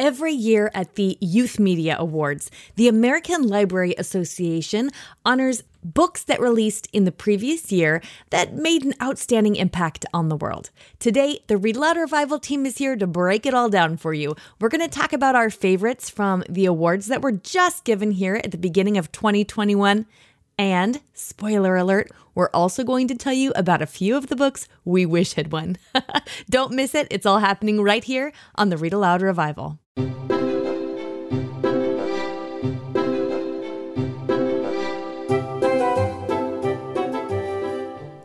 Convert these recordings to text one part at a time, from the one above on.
Every year at the Youth Media Awards, the American Library Association honors books that released in the previous year that made an outstanding impact on the world. Today, the Read Aloud Revival team is here to break it all down for you. We're going to talk about our favorites from the awards that were just given here at the beginning of 2021. And, spoiler alert, we're also going to tell you about a few of the books we wish had won. Don't miss it, it's all happening right here on the Read Aloud Revival.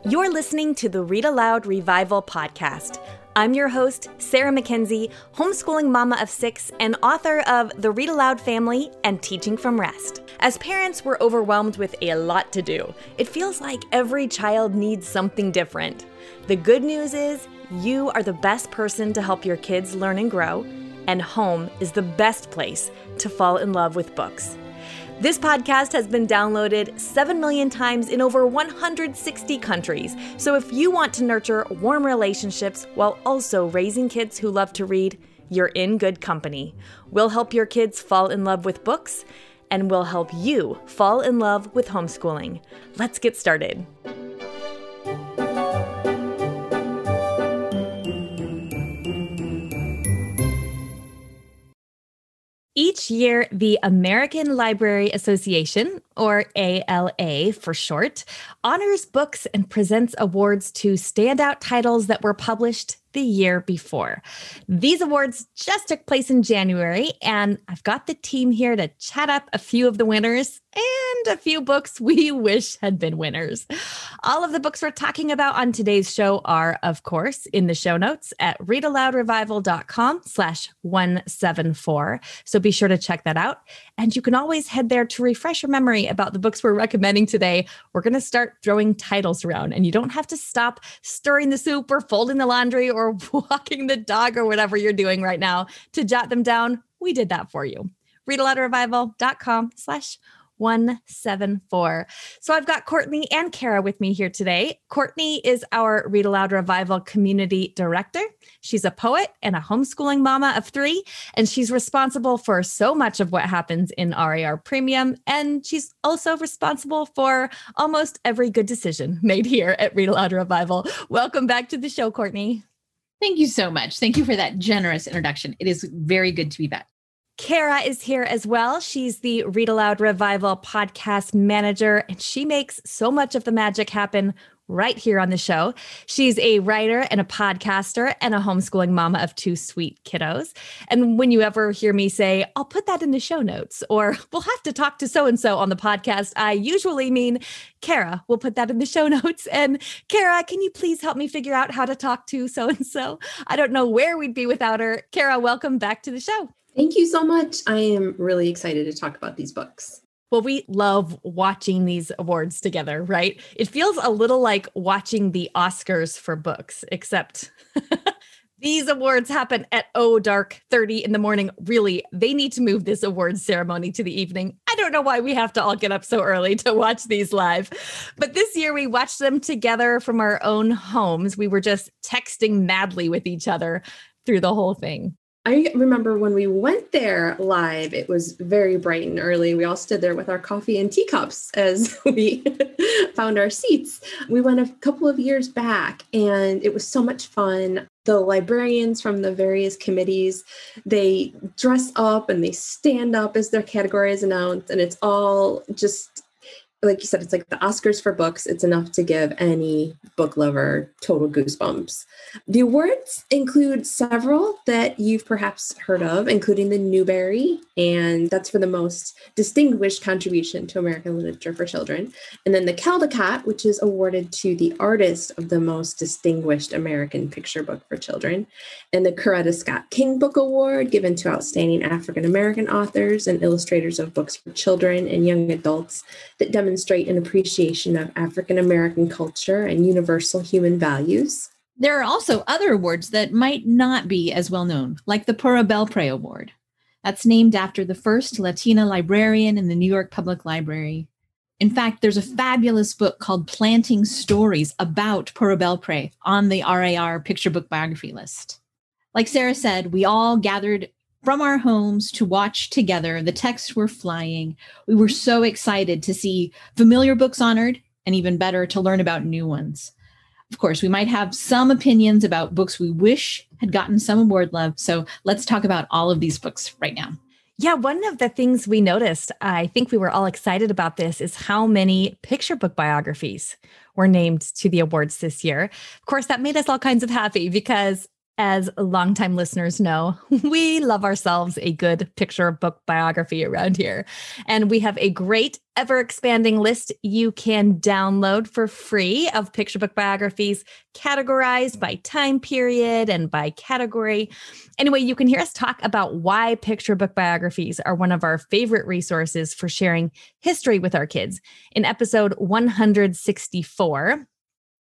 You're listening to the Read Aloud Revival podcast. I'm your host, Sarah McKenzie, homeschooling mama of six and author of The Read Aloud Family and Teaching from Rest. As parents, we're overwhelmed with a lot to do. It feels like every child needs something different. The good news is, you are the best person to help your kids learn and grow and home is the best place to fall in love with books. This podcast has been downloaded 7 million times in over 160 countries. So if you want to nurture warm relationships while also raising kids who love to read, you're in good company. We'll help your kids fall in love with books, and we'll help you fall in love with homeschooling. Let's get started. Each year, the American Library Association, or ALA for short, honors books and presents awards to standout titles that were published the year before. These awards just took place in January, and I've got the team here to chat up a few of the winners and a few books we wish had been winners. All of the books we're talking about on today's show are, of course, in the show notes at readaloudrevival.com slash 174. So be sure to check that out. And you can always head there to refresh your memory about the books we're recommending today. We're going to start throwing titles around, and you don't have to stop stirring the soup or folding the laundry or walking the dog or whatever you're doing right now to jot them down. We did that for you. Readaloudrevival.com slash 174. So I've got Courtney and Kara with me here today. Courtney is our Read Aloud Revival Community Director. She's a poet and a homeschooling mama of three, and she's responsible for so much of what happens in RAR Premium. And she's also responsible for almost every good decision made here at Read Aloud Revival. Welcome back to the show, Courtney. Thank you so much. Thank you for that generous introduction. It is very good to be back. Kara is here as well. She's the Read Aloud Revival podcast manager, and she makes so much of the magic happen right here on the show. She's a writer and a podcaster and a homeschooling mama of two sweet kiddos. And when you ever hear me say, I'll put that in the show notes, or we'll have to talk to so and so on the podcast, I usually mean Kara. We'll put that in the show notes. And Kara, can you please help me figure out how to talk to so and so? I don't know where we'd be without her. Kara, welcome back to the show. Thank you so much. I am really excited to talk about these books. Well, we love watching these awards together, right? It feels a little like watching the Oscars for books, except these awards happen at oh dark 30 in the morning. Really, they need to move this awards ceremony to the evening. I don't know why we have to all get up so early to watch these live. But this year we watched them together from our own homes. We were just texting madly with each other through the whole thing. I remember when we went there live, it was very bright and early. We all stood there with our coffee and teacups as we found our seats. We went a couple of years back and it was so much fun. The librarians from the various committees, they dress up and they stand up as their category is announced, and it's all just like you said, it's like the Oscars for books. It's enough to give any book lover total goosebumps. The awards include several that you've perhaps heard of, including the Newbery, and that's for the most distinguished contribution to American literature for children. And then the Caldecott, which is awarded to the artist of the most distinguished American picture book for children. And the Coretta Scott King Book Award, given to outstanding African American authors and illustrators of books for children and young adults that demonstrate demonstrate an appreciation of African American culture and universal human values. There are also other awards that might not be as well known, like the Pura Belpre Award. That's named after the first Latina librarian in the New York Public Library. In fact, there's a fabulous book called Planting Stories about Pura Belpre on the RAR picture book biography list. Like Sarah said, we all gathered from our homes to watch together. The texts were flying. We were so excited to see familiar books honored and even better to learn about new ones. Of course, we might have some opinions about books we wish had gotten some award love. So let's talk about all of these books right now. Yeah, one of the things we noticed, I think we were all excited about this, is how many picture book biographies were named to the awards this year. Of course, that made us all kinds of happy because as longtime listeners know, we love ourselves a good picture book biography around here. And we have a great ever expanding list you can download for free of picture book biographies categorized by time period and by category. Anyway, you can hear us talk about why picture book biographies are one of our favorite resources for sharing history with our kids in episode 164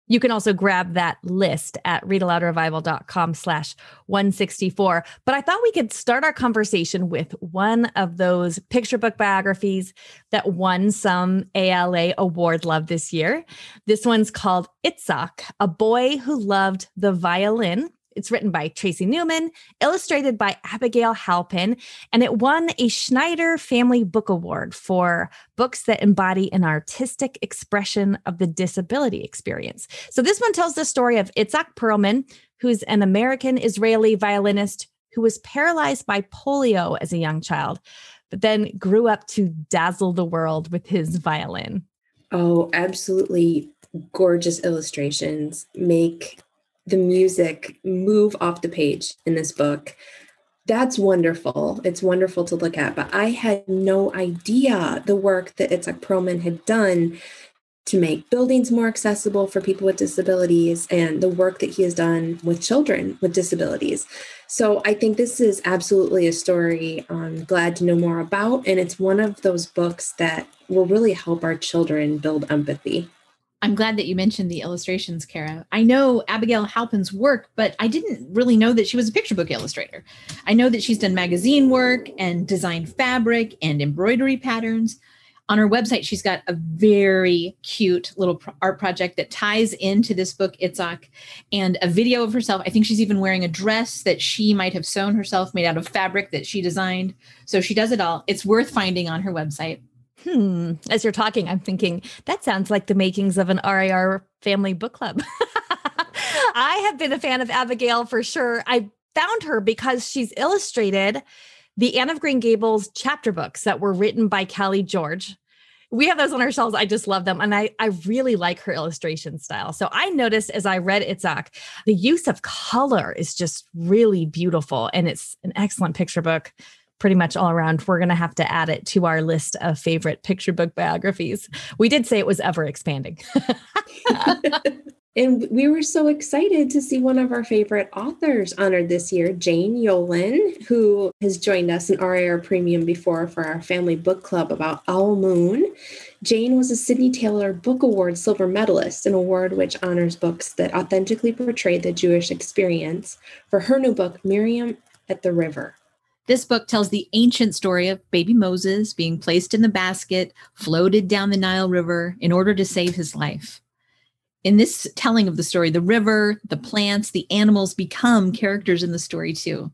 you can also grab that list at readaloudrevival.com slash 164. But I thought we could start our conversation with one of those picture book biographies that won some ALA award love this year. This one's called Itzhak, a boy who loved the violin. It's written by Tracy Newman, illustrated by Abigail Halpin, and it won a Schneider Family Book Award for books that embody an artistic expression of the disability experience. So this one tells the story of Itzhak Perlman, who's an American Israeli violinist who was paralyzed by polio as a young child, but then grew up to dazzle the world with his violin. Oh, absolutely gorgeous illustrations make the music move off the page in this book. That's wonderful. It's wonderful to look at. But I had no idea the work that Itzhak Perlman had done to make buildings more accessible for people with disabilities and the work that he has done with children with disabilities. So I think this is absolutely a story I'm glad to know more about. And it's one of those books that will really help our children build empathy. I'm glad that you mentioned the illustrations, Kara. I know Abigail Halpin's work, but I didn't really know that she was a picture book illustrator. I know that she's done magazine work and designed fabric and embroidery patterns. On her website, she's got a very cute little art project that ties into this book, Itzhak, and a video of herself. I think she's even wearing a dress that she might have sewn herself, made out of fabric that she designed. So she does it all. It's worth finding on her website hmm, as you're talking, I'm thinking that sounds like the makings of an RAR family book club. I have been a fan of Abigail for sure. I found her because she's illustrated the Anne of Green Gables chapter books that were written by Kallie George. We have those on our shelves. I just love them. And I, I really like her illustration style. So I noticed as I read Itzhak, the use of color is just really beautiful. And it's an excellent picture book pretty much all around. We're going to have to add it to our list of favorite picture book biographies. We did say it was ever expanding. and we were so excited to see one of our favorite authors honored this year, Jane Yolen, who has joined us in RAR Premium before for our family book club about Owl Moon. Jane was a Sydney Taylor Book Award silver medalist, an award which honors books that authentically portray the Jewish experience, for her new book, Miriam at the River. This book tells the ancient story of baby Moses being placed in the basket, floated down the Nile River in order to save his life. In this telling of the story, the river, the plants, the animals become characters in the story too.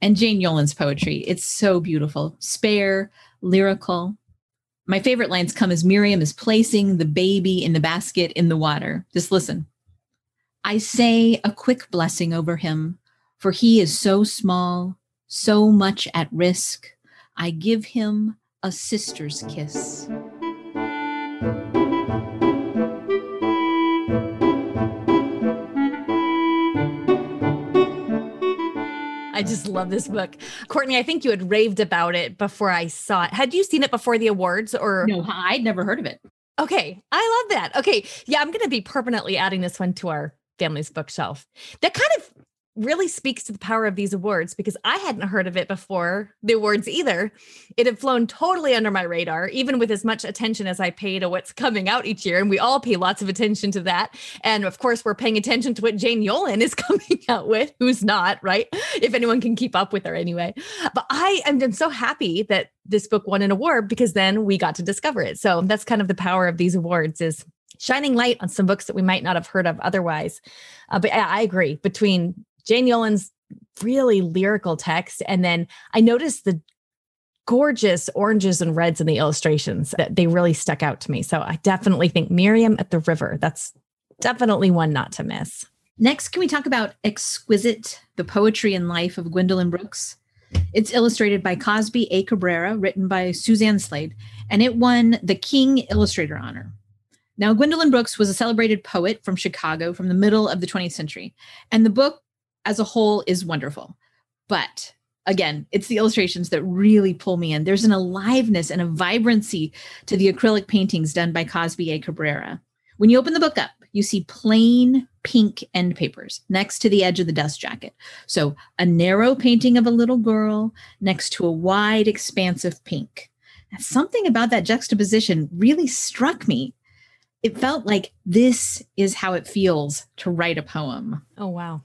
And Jane Yolen's poetry, it's so beautiful, spare, lyrical. My favorite lines come as Miriam is placing the baby in the basket in the water. Just listen. I say a quick blessing over him, for he is so small so much at risk, I give him a sister's kiss. I just love this book. Courtney, I think you had raved about it before I saw it. Had you seen it before the awards or No, I'd never heard of it. Okay, I love that. Okay, yeah, I'm going to be permanently adding this one to our family's bookshelf. That kind of really speaks to the power of these awards because I hadn't heard of it before the awards either. It had flown totally under my radar, even with as much attention as I pay to what's coming out each year. And we all pay lots of attention to that. And of course, we're paying attention to what Jane Yolen is coming out with, who's not, right? If anyone can keep up with her anyway. But I am so happy that this book won an award because then we got to discover it. So that's kind of the power of these awards is shining light on some books that we might not have heard of otherwise. Uh, but I, I agree between Jane Yolen's really lyrical text. And then I noticed the gorgeous oranges and reds in the illustrations that they really stuck out to me. So I definitely think Miriam at the River, that's definitely one not to miss. Next, can we talk about Exquisite, the poetry and life of Gwendolyn Brooks? It's illustrated by Cozbi A. Cabrera, written by Suzanne Slade, and it won the King Illustrator Honor. Now, Gwendolyn Brooks was a celebrated poet from Chicago from the middle of the 20th century, and the book as a whole is wonderful. But again, it's the illustrations that really pull me in. There's an aliveness and a vibrancy to the acrylic paintings done by Cozbi A. Cabrera. When you open the book up, you see plain pink end papers next to the edge of the dust jacket. So, a narrow painting of a little girl next to a wide, expansive pink. something about that juxtaposition really struck me. It felt like this is how it feels to write a poem. Oh, wow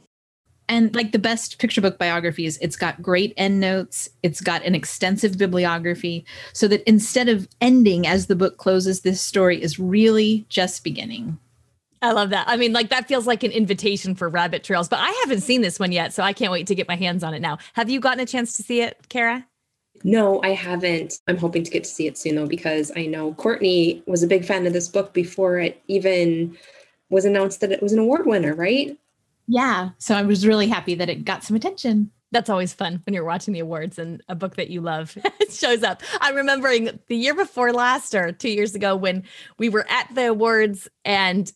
and like the best picture book biographies it's got great endnotes it's got an extensive bibliography so that instead of ending as the book closes this story is really just beginning I love that. I mean, like that feels like an invitation for rabbit trails, but I haven't seen this one yet, so I can't wait to get my hands on it now. Have you gotten a chance to see it, Kara? No, I haven't. I'm hoping to get to see it soon though, because I know Courtney was a big fan of this book before it even was announced that it was an award winner, right? Yeah. So I was really happy that it got some attention. That's always fun when you're watching the awards and a book that you love shows up. I'm remembering the year before last or two years ago when we were at the awards and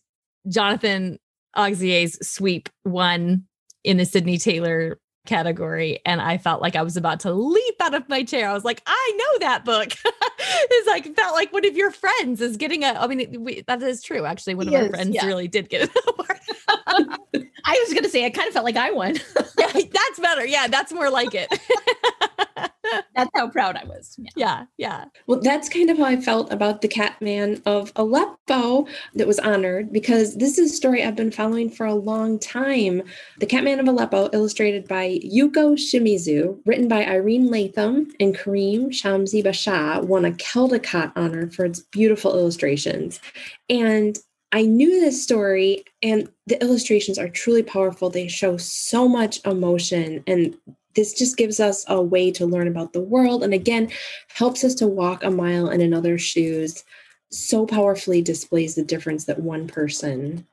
Jonathan Auxier's sweep won in the Sydney Taylor category and I felt like I was about to leap out of my chair. I was like, I know that book. it's like felt like one of your friends is getting a I mean we, that is true actually one he of is, our friends yeah. really did get an award. I was going to say I kind of felt like I won. yeah, that's better. Yeah, that's more like it. that's how proud I was. Yeah. yeah, yeah. Well, that's kind of how I felt about the Catman of Aleppo that was honored because this is a story I've been following for a long time. The Catman of Aleppo, illustrated by Yuko Shimizu, written by Irene Latham and Karim Shamsi Basha, won a Caldecott honor for its beautiful illustrations. And I knew this story, and the illustrations are truly powerful. They show so much emotion, and this just gives us a way to learn about the world. And again, helps us to walk a mile in another's shoes. So powerfully displays the difference that one person,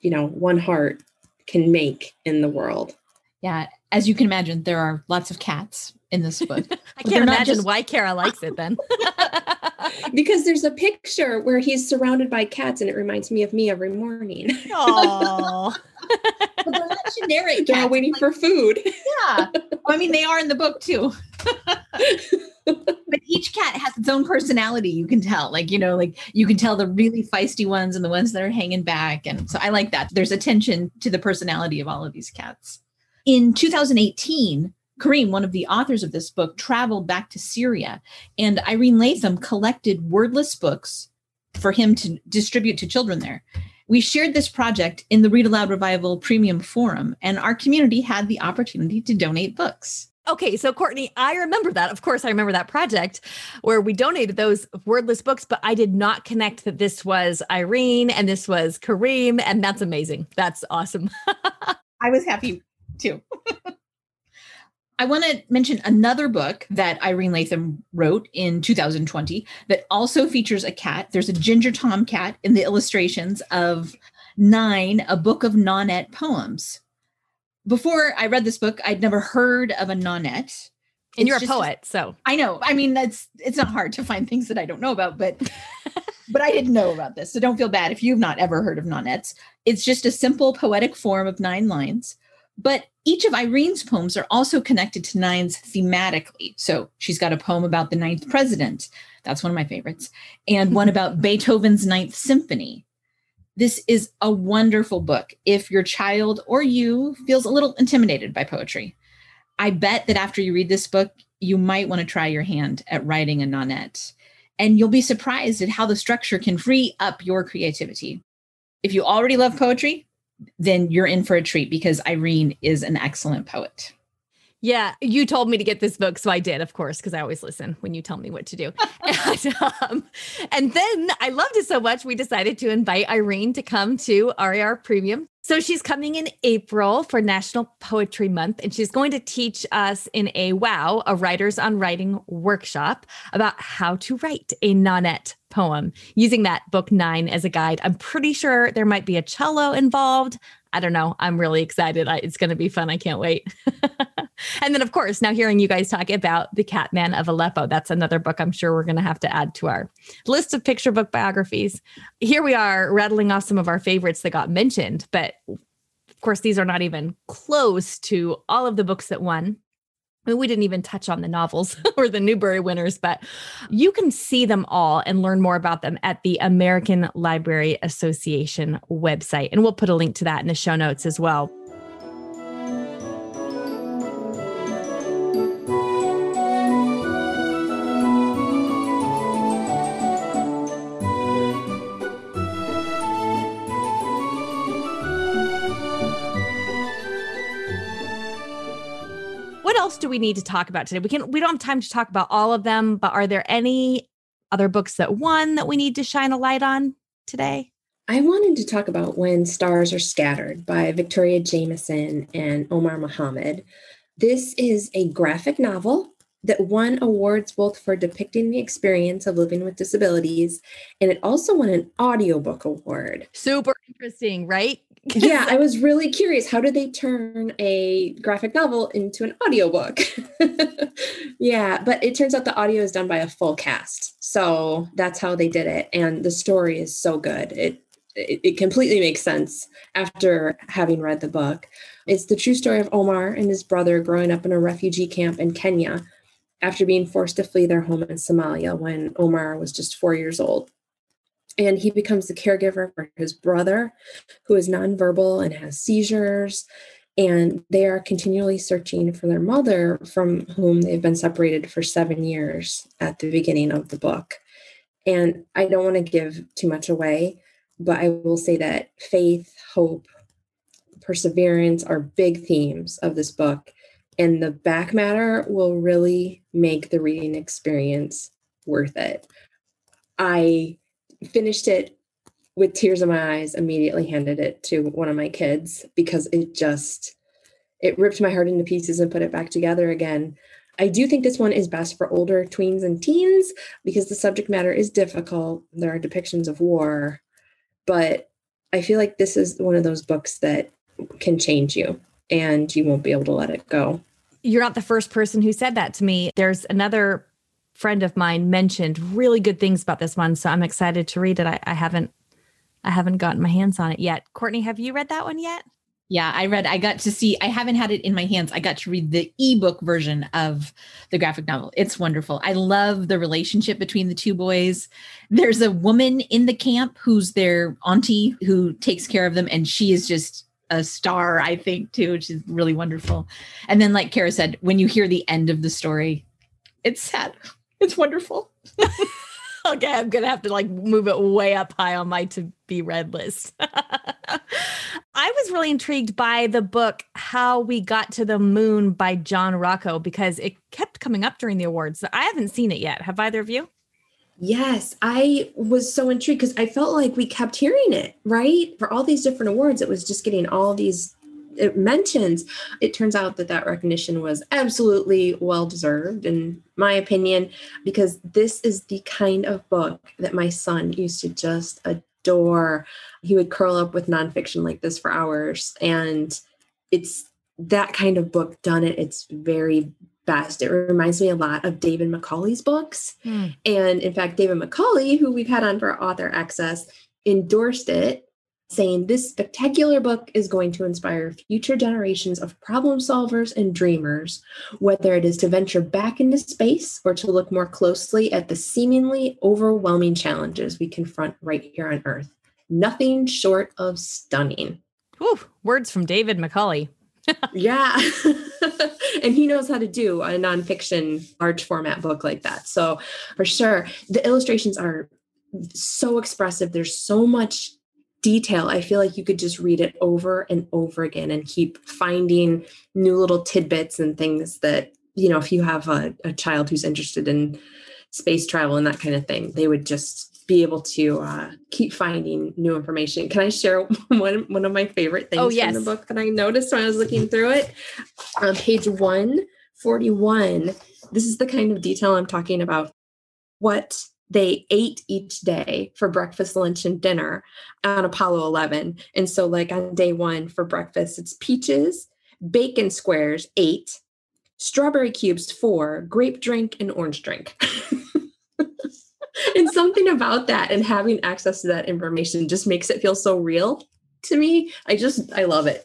you know, one heart can make in the world. Yeah. As you can imagine, there are lots of cats in this book. I can't imagine just... why Kara likes it then. because there's a picture where he's surrounded by cats and it reminds me of me every morning. Oh. they're not generic. They're all waiting like, for food. Yeah. I mean, they are in the book too. but each cat has its own personality, you can tell. Like, you know, like you can tell the really feisty ones and the ones that are hanging back. And so I like that. There's attention to the personality of all of these cats. In 2018, Karim, one of the authors of this book, traveled back to Syria, and Irene Latham collected wordless books for him to distribute to children there. We shared this project in the Read Aloud Revival Premium Forum, and our community had the opportunity to donate books. Okay, so Courtney, I remember that. Of course, I remember that project where we donated those wordless books, but I did not connect that this was Irene and this was Karim, and that's amazing. That's awesome. I was happy too. I want to mention another book that Irene Latham wrote in 2020 that also features a cat. There's a ginger tom cat in the illustrations of Nine, a book of nonette poems. Before I read this book, I'd never heard of a nonette. And you're a poet, so I know. I mean, that's it's not hard to find things that I don't know about, but but I didn't know about this. So don't feel bad if you've not ever heard of nonettes. It's just a simple poetic form of nine lines but each of Irene's poems are also connected to Nine's thematically. So she's got a poem about the ninth president. That's one of my favorites. And one about Beethoven's Ninth Symphony. This is a wonderful book if your child or you feels a little intimidated by poetry. I bet that after you read this book, you might want to try your hand at writing a nonette. And you'll be surprised at how the structure can free up your creativity. If you already love poetry, then you're in for a treat because Irene is an excellent poet. Yeah, you told me to get this book, so I did, of course, because I always listen when you tell me what to do. and, um, and then I loved it so much, we decided to invite Irene to come to RAR Premium. So she's coming in April for National Poetry Month, and she's going to teach us in a WOW, a Writers on Writing workshop, about how to write a nonet poem using that book nine as a guide. I'm pretty sure there might be a cello involved. I don't know. I'm really excited. I, it's going to be fun. I can't wait. and then, of course, now hearing you guys talk about The Catman of Aleppo, that's another book I'm sure we're going to have to add to our list of picture book biographies. Here we are rattling off some of our favorites that got mentioned, but of course, these are not even close to all of the books that won. I mean, we didn't even touch on the novels or the Newbery winners, but you can see them all and learn more about them at the American Library Association website. And we'll put a link to that in the show notes as well. Else do we need to talk about today? We can we don't have time to talk about all of them, but are there any other books that won that we need to shine a light on today? I wanted to talk about When Stars Are Scattered by Victoria Jamieson and Omar Mohamed. This is a graphic novel that won awards both for depicting the experience of living with disabilities and it also won an audiobook award. Super interesting, right? Yeah, I was really curious. How did they turn a graphic novel into an audiobook? yeah, but it turns out the audio is done by a full cast. So that's how they did it. And the story is so good. It it, it completely makes sense after having read the book. It's the true story of Omar and his brother growing up in a refugee camp in Kenya after being forced to flee their home in Somalia when Omar was just four years old and he becomes the caregiver for his brother who is nonverbal and has seizures and they are continually searching for their mother from whom they've been separated for seven years at the beginning of the book. And i don't want to give too much away but i will say that faith hope perseverance are big themes of this book and the back matter will really make the reading experience worth it. I finished it with tears in my eyes, immediately handed it to one of my kids because it just it ripped my heart into pieces and put it back together again. I do think this one is best for older tweens and teens because the subject matter is difficult. There are depictions of war, but I feel like this is one of those books that can change you and you won't be able to let it go. You're not the first person who said that to me. There's another friend of mine mentioned really good things about this one, so I'm excited to read it. I, I haven't I haven't gotten my hands on it yet. Courtney, have you read that one yet? Yeah, I read, I got to see, I haven't had it in my hands. I got to read the ebook version of the graphic novel. It's wonderful. I love the relationship between the two boys. There's a woman in the camp who's their auntie who takes care of them, and she is just a star, I think, too, which is really wonderful. And then, like Kara said, when you hear the end of the story, it's sad. It's wonderful. okay, I'm gonna have to like move it way up high on my to be read list. I was really intrigued by the book How We Got to the Moon by John Rocco because it kept coming up during the awards. I haven't seen it yet. Have either of you? Yes, I was so intrigued because I felt like we kept hearing it, right? For all these different awards, it was just getting all these it mentions it turns out that that recognition was absolutely well deserved in my opinion because this is the kind of book that my son used to just adore. He would curl up with nonfiction like this for hours and it's that kind of book done at its very best. It reminds me a lot of david macaulay's books. Mm. and in fact david macaulay who we've had on for author access endorsed it saying this spectacular book is going to inspire future generations of problem solvers and dreamers, whether it is to venture back into space or to look more closely at the seemingly overwhelming challenges we confront right here on Earth. Nothing short of stunning. Ooh, words from David Macaulay. yeah. and he knows how to do a nonfiction large format book like that. So, for sure, the illustrations are so expressive. There's so much detail, I feel like you could just read it over and over again and keep finding new little tidbits and things that, you know, if you have a, a child who's interested in space travel and that kind of thing, they would just be able to uh, keep finding new information. Can I share one one of my favorite things oh, yes. from the book that I noticed when I was looking through it? On page 141, this is the kind of detail I'm talking about. What they ate each day for breakfast, lunch, and dinner on Apollo 11. And so, like on day one for breakfast, it's peaches, bacon squares, eight, strawberry cubes, four, grape drink, and orange drink. and something about that and having access to that information just makes it feel so real to me. I just, I love it.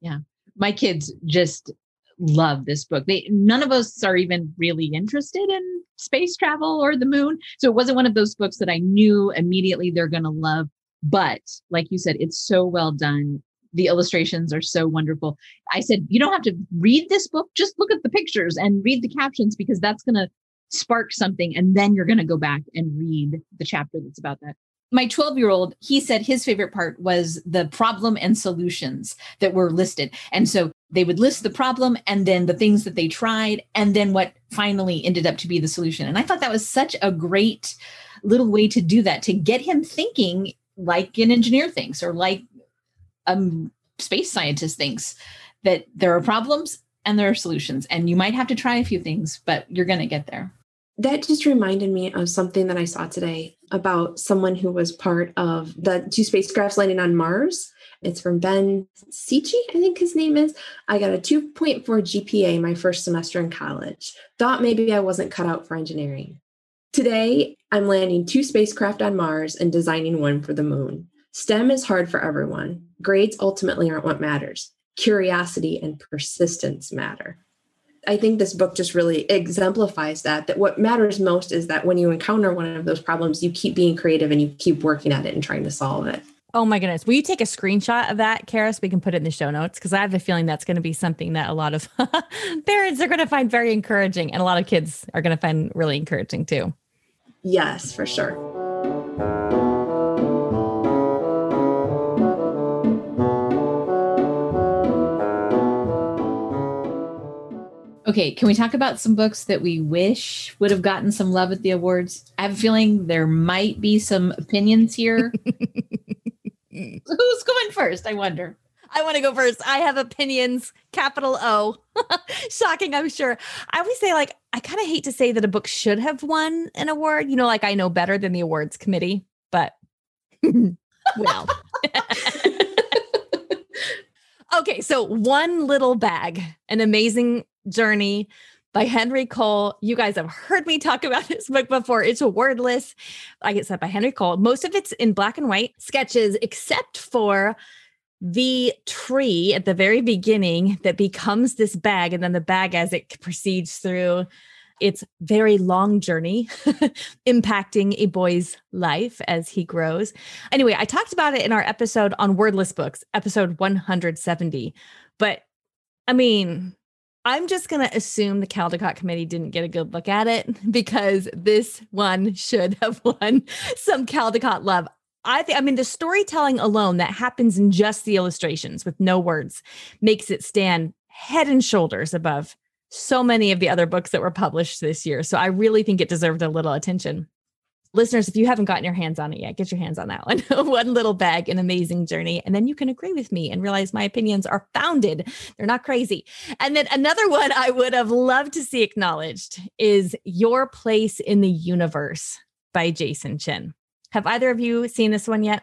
Yeah. My kids just love this book. They none of us are even really interested in space travel or the moon. So it wasn't one of those books that I knew immediately they're going to love. But like you said, it's so well done. The illustrations are so wonderful. I said, you don't have to read this book, just look at the pictures and read the captions because that's going to spark something. And then you're going to go back and read the chapter that's about that my 12 year old he said his favorite part was the problem and solutions that were listed and so they would list the problem and then the things that they tried and then what finally ended up to be the solution. And i thought that was such a great little way to do that to get him thinking like an engineer thinks or like a space scientist thinks that there are problems and there are solutions and you might have to try a few things but you're going to get there. That just reminded me of something that i saw today about someone who was part of the two spacecrafts landing on mars it's from Ben Cichy, I think his name is. I got a 2.4 GPA my first semester in college. Thought maybe I wasn't cut out for engineering. Today, I'm landing two spacecraft on Mars and designing one for the moon. STEM is hard for everyone. Grades ultimately aren't what matters. Curiosity and persistence matter. I think this book just really exemplifies that that what matters most is that when you encounter one of those problems you keep being creative and you keep working at it and trying to solve it. Oh my goodness. Will you take a screenshot of that, Kara, so we can put it in the show notes? Because I have a feeling that's going to be something that a lot of parents are going to find very encouraging and a lot of kids are going to find really encouraging too. Yes, for sure. Okay, can we talk about some books that we wish would have gotten some love at the awards? I have a feeling there might be some opinions here. Who's going first? I wonder. I want to go first. I have opinions, capital O. Shocking, I'm sure. I always say, like, I kind of hate to say that a book should have won an award. You know, like I know better than the awards committee, but well. okay, so one little bag, an amazing journey by Henry Cole. You guys have heard me talk about this book before. It's a wordless. I get said by Henry Cole. Most of it's in black and white sketches, except for the tree at the very beginning that becomes this bag, and then the bag as it proceeds through its very long journey, impacting a boy's life as he grows. Anyway, I talked about it in our episode on wordless books, episode 170. But I mean, I'm just going to assume the Caldecott committee didn't get a good look at it because this one should have won some Caldecott love. I think, I mean, the storytelling alone that happens in just the illustrations with no words makes it stand head and shoulders above so many of the other books that were published this year. So I really think it deserved a little attention listeners, if you haven't gotten your hands on it yet, get your hands on that one. one little bag, an amazing journey. And then you can agree with me and realize my opinions are founded. They're not crazy. And then another one I would have loved to see acknowledged is Your Place in the Universe by Jason Chin. Have either of you seen this one yet?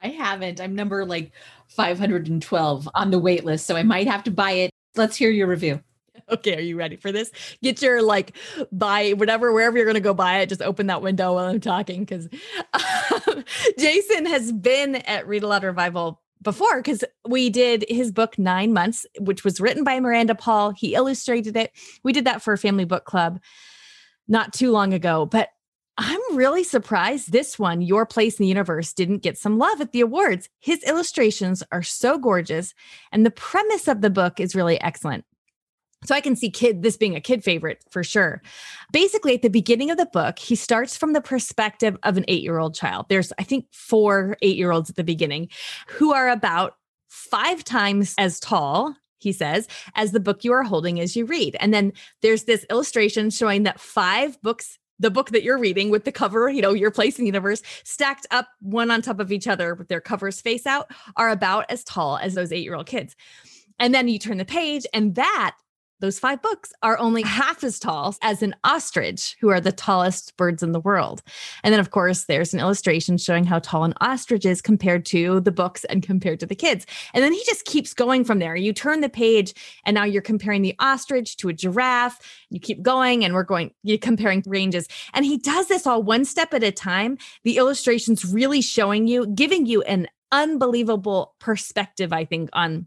I haven't. I'm number like 512 on the wait list, so I might have to buy it. Let's hear your review. okay, are you ready for this? Get your like buy whatever wherever you're gonna go buy it. Just open that window while I'm talking because um, Jason has been at Read Aloud Revival before because we did his book Nine Months, which was written by Miranda Paul. He illustrated it. We did that for a family book club not too long ago, but I'm really surprised this one, Your Place in the Universe, didn't get some love at the awards. His illustrations are so gorgeous, and the premise of the book is really excellent So I can see kid this being a kid favorite for sure. Basically, at the beginning of the book, he starts from the perspective of an eight year old child. There's, I think, four eight year olds at the beginning who are about five times as tall he says, as the book you are holding as you read. And then there's this illustration showing that five books, the book that you're reading with the cover, you know, your place in the universe, stacked up one on top of each other with their covers face out, are about as tall as those eight year old kids. And then you turn the page, and that those five books are only half as tall as an ostrich, who are the tallest birds in the world. And then, of course, there's an illustration showing how tall an ostrich is compared to the books and compared to the kids. And then he just keeps going from there. You turn the page, and now you're comparing the ostrich to a giraffe. You keep going, and we're going, you're comparing ranges. And he does this all one step at a time. The illustrations really showing you, giving you an unbelievable perspective, I think, on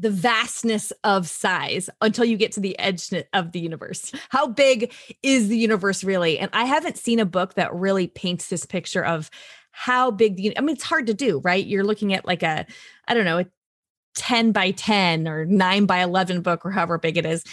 the vastness of size until you get to the edge of the universe. How big is the universe really? And I haven't seen a book that really paints this picture of how big the I mean it's hard to do, right? You're looking at like a I don't know, a 10 by 10 or 9 by 11 book or however big it is.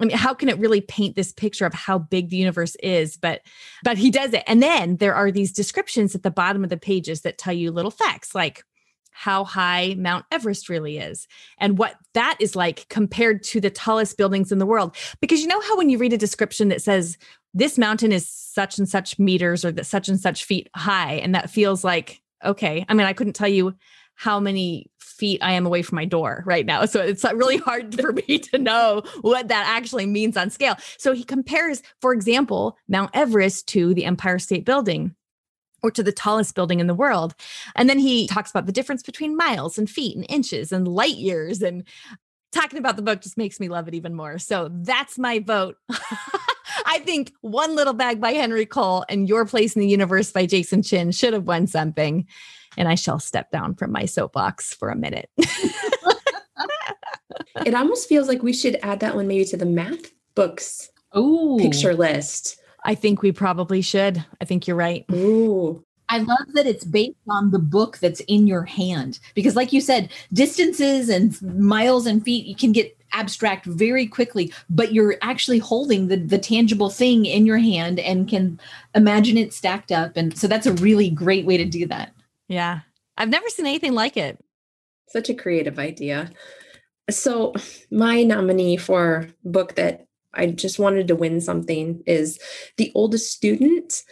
I mean, how can it really paint this picture of how big the universe is? But but he does it. And then there are these descriptions at the bottom of the pages that tell you little facts like how high Mount Everest really is and what that is like compared to the tallest buildings in the world. Because you know how when you read a description that says this mountain is such and such meters or that such and such feet high, and that feels like, okay, I mean, I couldn't tell you how many feet I am away from my door right now. So it's really hard for me to know what that actually means on scale. So he compares, for example, Mount Everest to the Empire State Building or to the tallest building in the world. And then he talks about the difference between miles and feet and inches and light years. And talking about the book just makes me love it even more. So that's my vote. I think One Little Bag by Henry Cole and Your Place in the Universe by Jason Chin should have won something. And I shall step down from my soapbox for a minute. it almost feels like we should add that one maybe to the math books Ooh. picture list I think we probably should. I think you're right. Ooh. I love that it's based on the book that's in your hand because, like you said, distances and miles and feet you can get abstract very quickly, but you're actually holding the, the tangible thing in your hand and can imagine it stacked up. And so that's a really great way to do that. Yeah. I've never seen anything like it. Such a creative idea. So, my nominee for book that I just wanted to win something is The Oldest Student.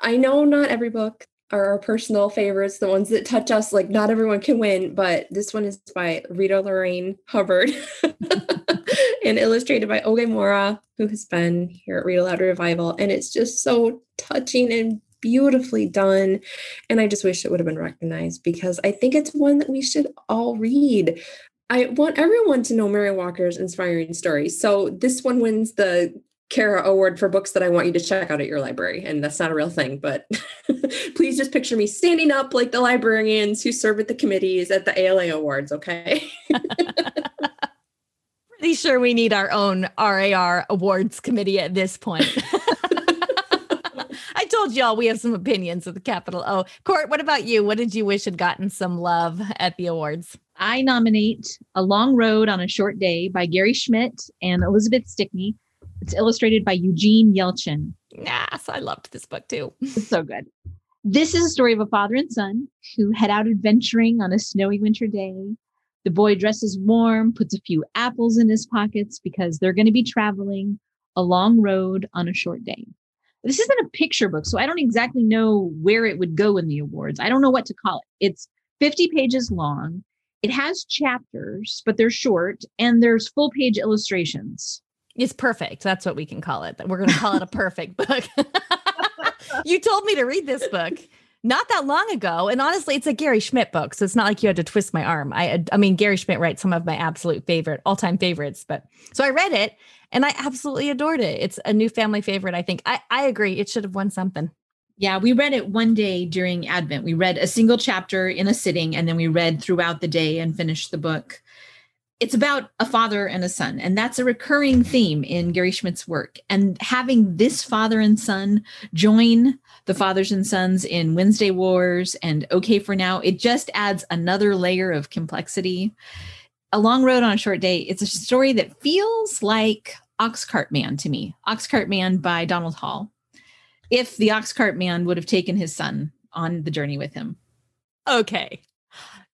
I know not every book are our personal favorites, the ones that touch us, like not everyone can win, but this one is by Rita Lorraine Hubbard and illustrated by Oge Mora, who has been here at Read Aloud Revival. And it's just so touching and beautifully done. And I just wish it would have been recognized because I think it's one that we should all read. I want everyone to know Mary Walker's inspiring story. So this one wins the Kara Award for books that I want you to check out at your library. And that's not a real thing, but please just picture me standing up like the librarians who serve at the committees at the ALA Awards, okay? Pretty sure we need our own RAR Awards committee at this point. I told y'all we have some opinions of the capital O. Court, what about you? What did you wish had gotten some love at the awards? I nominate A Long Road on a Short Day by Gary Schmidt and Elizabeth Stickney. It's illustrated by Eugene Yelchin. Yes, I loved this book too. It's so good. This is a story of a father and son who head out adventuring on a snowy winter day. The boy dresses warm, puts a few apples in his pockets because they're going to be traveling a long road on a short day. This isn't a picture book, so I don't exactly know where it would go in the awards. I don't know what to call it. It's 50 pages long it has chapters, but they're short and there's full page illustrations. It's perfect. That's what we can call it. We're going to call it a perfect book. you told me to read this book not that long ago and honestly it's a gary schmidt book so it's not like you had to twist my arm i i mean gary schmidt writes some of my absolute favorite all-time favorites but so i read it and i absolutely adored it it's a new family favorite i think i i agree it should have won something yeah, we read it one day during Advent. We read a single chapter in a sitting and then we read throughout the day and finished the book. It's about a father and a son, and that's a recurring theme in Gary Schmidt's work. And having this father and son join the fathers and sons in Wednesday Wars and Okay for Now, it just adds another layer of complexity. A Long Road on a Short Day. It's a story that feels like Oxcart Man to me. Oxcart Man by Donald Hall. If the Oxcart Man would have taken his son on the journey with him. Okay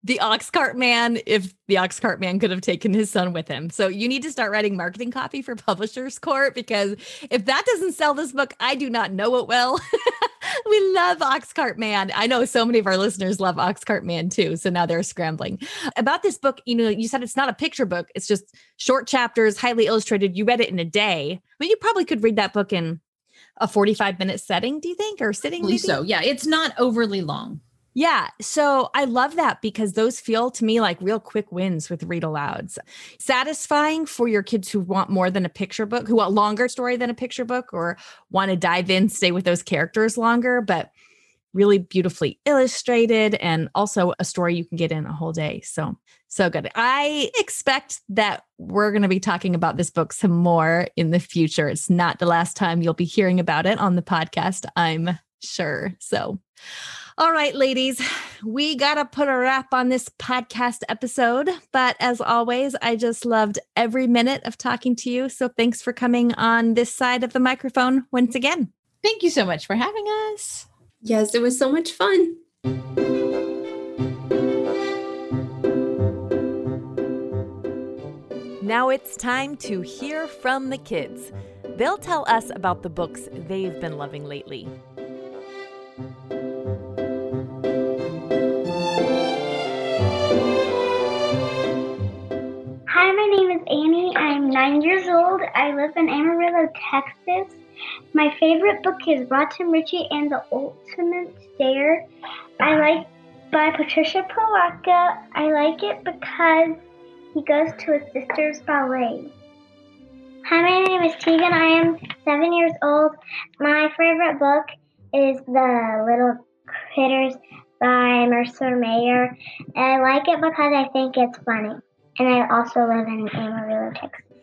the ox cart man if the ox cart man could have taken his son with him. So you need to start writing marketing copy for Publishers Court because if that doesn't sell this book, I do not know it will. we love ox cart man. I know so many of our listeners love ox cart man too. So now they're scrambling. About this book, you know, you said it's not a picture book. It's just short chapters, highly illustrated. You read it in a day, but you probably could read that book in a 45 minute setting, do you think? Or sitting? Maybe? So yeah, it's not overly long. Yeah. So I love that because those feel to me like real quick wins with read alouds. Satisfying for your kids who want more than a picture book, who want longer story than a picture book or want to dive in, stay with those characters longer, but really beautifully illustrated and also a story you can get in a whole day. So, so good. I expect that we're going to be talking about this book some more in the future. It's not the last time you'll be hearing about it on the podcast, I'm sure. So, all right, ladies, we got to put a wrap on this podcast episode. But as always, I just loved every minute of talking to you. So thanks for coming on this side of the microphone once again. Thank you so much for having us. Yes, it was so much fun. Now it's time to hear from the kids. They'll tell us about the books they've been loving lately. Hi, my name is Annie. I'm nine years old. I live in Amarillo, Texas. My favorite book is Rotten Richie and the Ultimate Stayer. I like by Patricia Polacco. I like it because he goes to his sister's ballet. Hi, my name is Tegan. I am seven years old. My favorite book is The Little Critters by Mercer Mayer. And I like it because I think it's funny and I also live in Amarillo, Texas.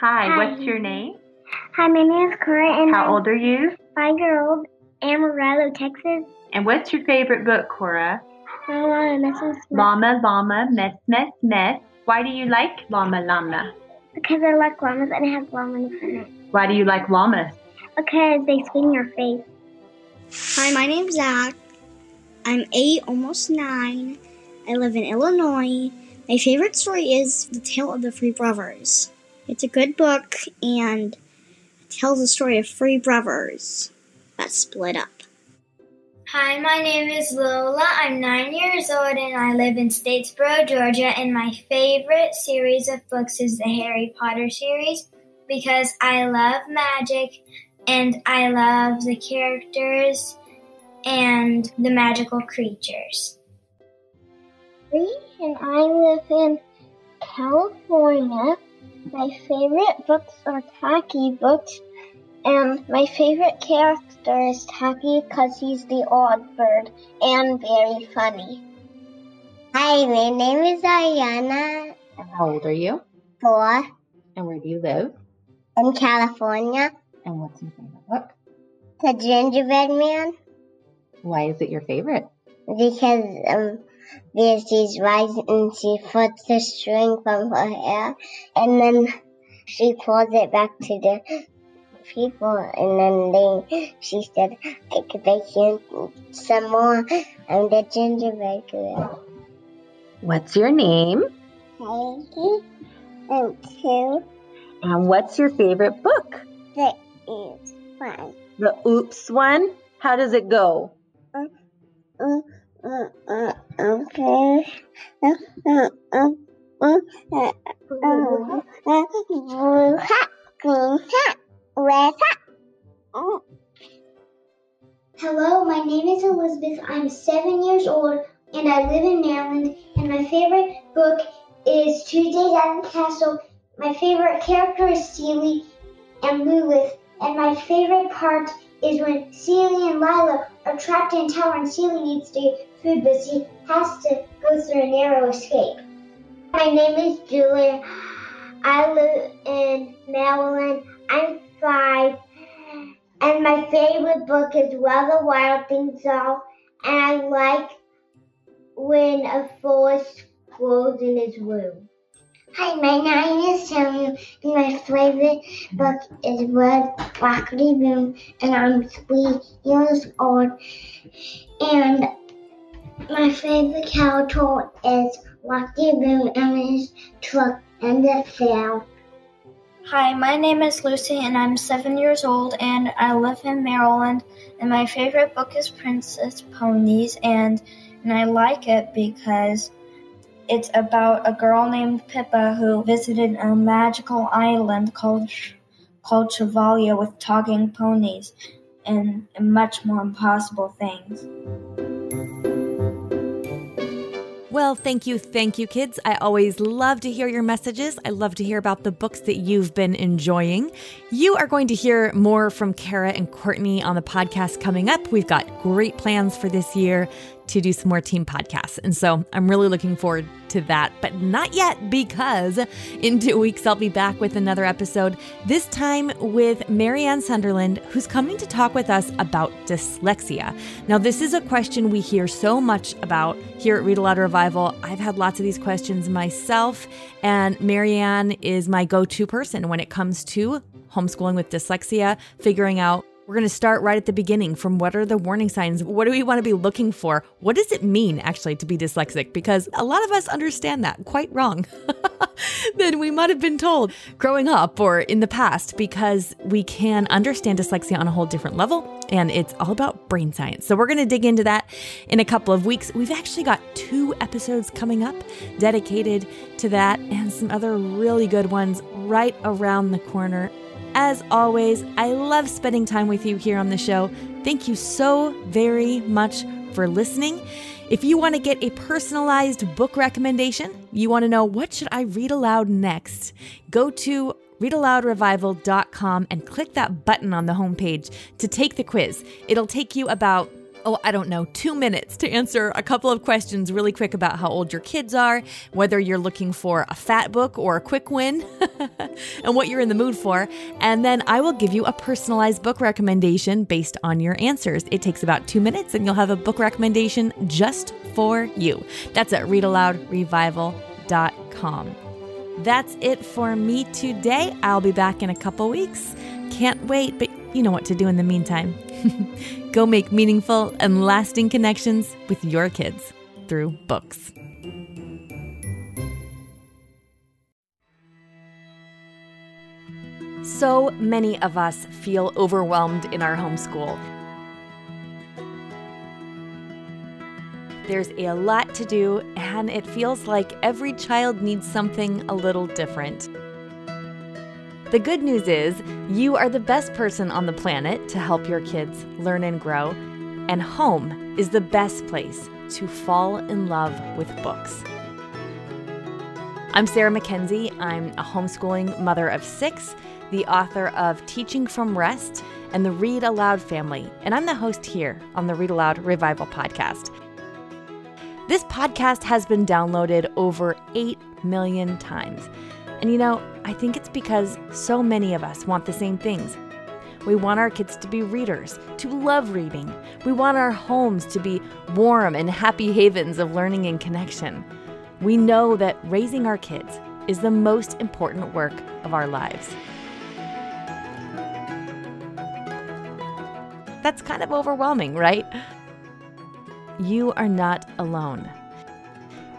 Hi, Hi. what's your name? Hi, my name is Cora, and how I'm old are you? Five year old, Amarillo, Texas. And what's your favorite book, Cora? Llama, mess, mess, Llama, llama, mess, mess, mess. Why do you like llama, llama? Because I like llamas and it has llamas in it. Why do you like llamas? Because they swing your face. Hi, my name's Zach. I'm eight, almost nine. I live in Illinois. My favorite story is The Tale of the Three Brothers. It's a good book and it tells the story of three brothers that split up. Hi, my name is Lola. I'm nine years old and I live in Statesboro, Georgia. And my favorite series of books is the Harry Potter series because I love magic and I love the characters and the magical creatures and I live in California. My favorite books are Tacky books, and my favorite character is Tacky because he's the odd bird and very funny. Hi, my name is Ayana. And how old are you? Four. And where do you live? In California. And what's your favorite book? The Gingerbread Man. Why is it your favorite? Because um, there's these rides and she puts the string from her hair and then she pulls it back to the people and then they she said I could bake you some more. I'm the gingerbread girl. What's your name? Heidi and two. And what's your favorite book? The Oops one. The Oops one? How does it go? Uh, uh, Blue hat, green hat, red hat. Hello, my name is Elizabeth. I'm seven years old and I live in Maryland. And my favorite book is Tuesdays at the Castle. My favorite character is Celie and Lilith. And my favorite part is when Celie and Lilah are trapped in tower and Celie needs to food, but she has to go through a narrow escape. My name is Julia. I live in Maryland. I'm five. And my favorite book is Where the Wild Things Are. And I like when a forest grows in his room. Hi, my name is Samuel, and my favorite book is Red Rockety Boom, and I'm three years old. And my favorite character is Rocky Boom and his truck and the fail. Hi, my name is Lucy and I'm seven years old and I live in Maryland. And my favorite book is Princess Ponies, and and I like it because it's about a girl named Pippa who visited a magical island called called with talking ponies and, and much more impossible things. Well, thank you, thank you, kids. I always love to hear your messages. I love to hear about the books that you've been enjoying. You are going to hear more from Kara and Courtney on the podcast coming up. We've got great plans for this year to do some more team podcasts. And so I'm really looking forward to that, but not yet because in two weeks I'll be back with another episode, this time with Marianne Sunderland, who's coming to talk with us about dyslexia. Now, this is a question we hear so much about here at Read Aloud Revival. I've had lots of these questions myself, and Marianne is my go to person when it comes to homeschooling with dyslexia, figuring out we're going to start right at the beginning from what are the warning signs? What do we want to be looking for? What does it mean actually to be dyslexic? Because a lot of us understand that quite wrong than we might have been told growing up or in the past because we can understand dyslexia on a whole different level and it's all about brain science. So we're going to dig into that in a couple of weeks. We've actually got two episodes coming up dedicated to that and some other really good ones right around the corner as always, I love spending time with you here on the show. Thank you so very much for listening. If you want to get a personalized book recommendation, you want to know what should I read aloud next, go to readaloudrevival.com and click that button on the homepage to take the quiz. It'll take you about oh, I don't know, two minutes to answer a couple of questions really quick about how old your kids are, whether you're looking for a fat book or a quick win, and what you're in the mood for. And then I will give you a personalized book recommendation based on your answers. It takes about two minutes, and you'll have a book recommendation just for you. That's at readaloudrevival.com. That's it for me today. I'll be back in a couple weeks. Can't wait, but you know what to do in the meantime. Go make meaningful and lasting connections with your kids through books. So many of us feel overwhelmed in our homeschool. There's a lot to do, and it feels like every child needs something a little different. The good news is, you are the best person on the planet to help your kids learn and grow, and home is the best place to fall in love with books. I'm Sarah Mackenzie. I'm a homeschooling mother of six, the author of Teaching from Rest and the Read Aloud family, and I'm the host here on the Read Aloud Revival podcast. This podcast has been downloaded over 8 million times. And you know, I think it's because so many of us want the same things. We want our kids to be readers, to love reading. We want our homes to be warm and happy havens of learning and connection. We know that raising our kids is the most important work of our lives. That's kind of overwhelming, right? You are not alone.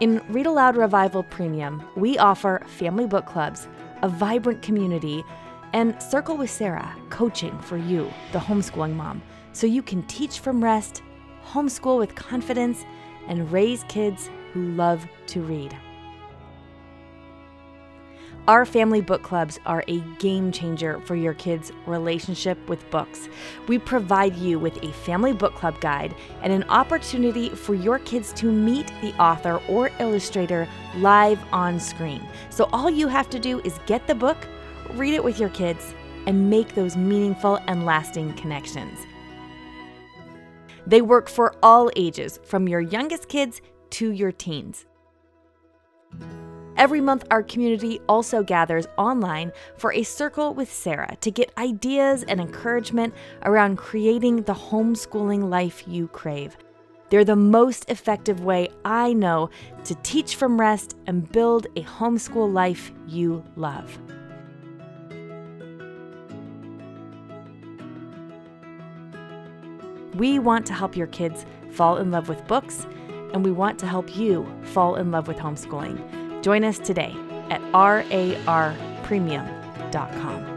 In Read Aloud Revival Premium, we offer family book clubs, a vibrant community, and Circle with Sarah coaching for you, the homeschooling mom, so you can teach from rest, homeschool with confidence, and raise kids who love to read. Our family book clubs are a game changer for your kids' relationship with books. We provide you with a family book club guide and an opportunity for your kids to meet the author or illustrator live on screen. So all you have to do is get the book, read it with your kids, and make those meaningful and lasting connections. They work for all ages, from your youngest kids to your teens. Every month, our community also gathers online for a circle with Sarah to get ideas and encouragement around creating the homeschooling life you crave. They're the most effective way I know to teach from rest and build a homeschool life you love. We want to help your kids fall in love with books, and we want to help you fall in love with homeschooling. Join us today at rarpremium.com.